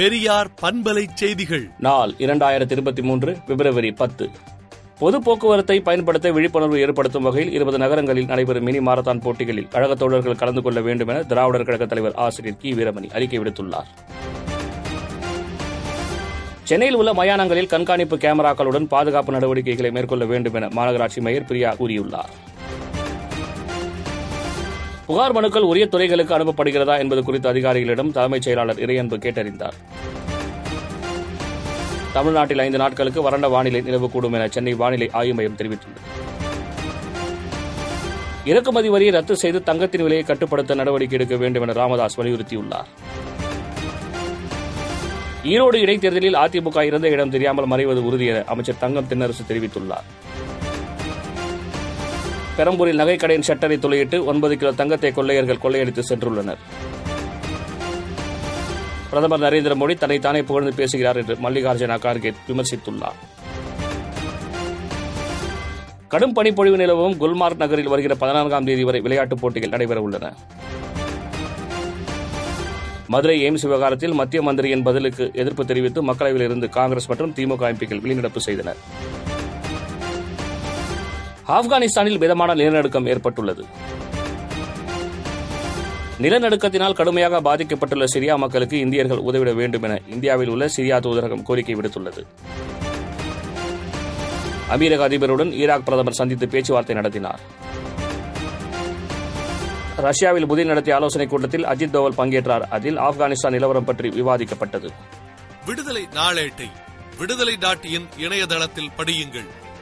பெரியார் பண்பலை செய்திகள். நாள் இரண்டாயிரத்தி இருபத்தி மூன்று பிப்ரவரி பத்து. பொது போக்குவரத்தை பயன்படுத்த விழிப்புணர்வு ஏற்படுத்தும் வகையில் இருபது நகரங்களில் நடைபெறும் மினி மாரத்தான் போட்டிகளில் கழகத் தோழர்கள் கலந்து கொள்ள வேண்டும் என திராவிடர் கழக தலைவர் ஆசிரியர் கி. வீரமணி அறிக்கை விடுத்துள்ளார். சென்னையில் உள்ள மயானங்களில் கண்காணிப்பு கேமராக்களுடன் பாதுகாப்பு நடவடிக்கைகளை மேற்கொள்ள வேண்டும் என மாநகராட்சி மேயர் பிரியா கூறியுள்ளார். புகார் மனுக்கள் உரிய துறைகளுக்கு அனுப்பப்படுகிறதா என்பது குறித்து அதிகாரிகளிடம் தலைமைச் செயலாளர் இறையன்பு கேட்டறிந்தார். தமிழ்நாட்டில் ஐந்து நாட்களுக்கு வறண்ட வானிலை நிலவக்கூடும் என சென்னை வானிலை ஆய்வு மையம் தெரிவித்துள்ளது. இறக்குமதி வரியை ரத்து செய்து தங்கத்தின் விலையை கட்டுப்படுத்த நடவடிக்கை எடுக்க வேண்டும் என ராமதாஸ் வலியுறுத்தியுள்ளார். ஈரோடு இடைத்தேர்தலில் அதிமுக இருந்த இடம் தெரியாமல் மறைவது உறுதி என அமைச்சர் தங்கம் தென்னரசு தெரிவித்துள்ளார். பெரம்பூரில் நகைக்கடையின் ஷட்டரை துளையிட்டு ஒன்பது கிலோ தங்கத்தை கொள்ளையர்கள் கொள்ளையடித்து சென்றுள்ளனர். பிரதமர் நரேந்திர மோடி தன்னைத்தானே புகழ்ந்து பேசுகிறார் என்று மல்லிகார்ஜுன கார்கே விமர்சித்துள்ளார். கடும் பனிப்பொழிவு நிலவும் குல்மார்க் நகரில் வருகிற பதினான்காம் தேதி வரை விளையாட்டுப் போட்டிகள் நடைபெறவுள்ளன. மதுரை எய்ம்ஸ் விவகாரத்தில் மத்திய மந்திரியின் பதிலுக்கு எதிர்ப்பு தெரிவித்து மக்களவையில் இருந்து காங்கிரஸ் மற்றும் திமுக எம்பிக்கள் வெளிநடப்பு செய்தனர். ஆப்கானிஸ்தானில் மிதமான நிலநடுக்கம் ஏற்பட்டுள்ளது. நிலநடுக்கத்தினால் கடுமையாக பாதிக்கப்பட்டுள்ள சிரியா மக்களுக்கு இந்தியர்கள் உதவிட வேண்டும் என இந்தியாவில் உள்ள சிரியா தூதரகம் கோரிக்கை விடுத்துள்ளது. அமீரக அதிபருடன் ஈராக் பிரதமர் சந்தித்து பேச்சுவார்த்தை நடத்தினார். ரஷ்யாவில் புதின் நடத்திய ஆலோசனைக் கூட்டத்தில் அஜித் தோவல் பங்கேற்றார். அதில் ஆப்கானிஸ்தான் நிலவரம் பற்றி விவாதிக்கப்பட்டது. விடுதலை நாளேட்டை விடுதலை டாட் இணையதளத்தில் படியுங்கள்.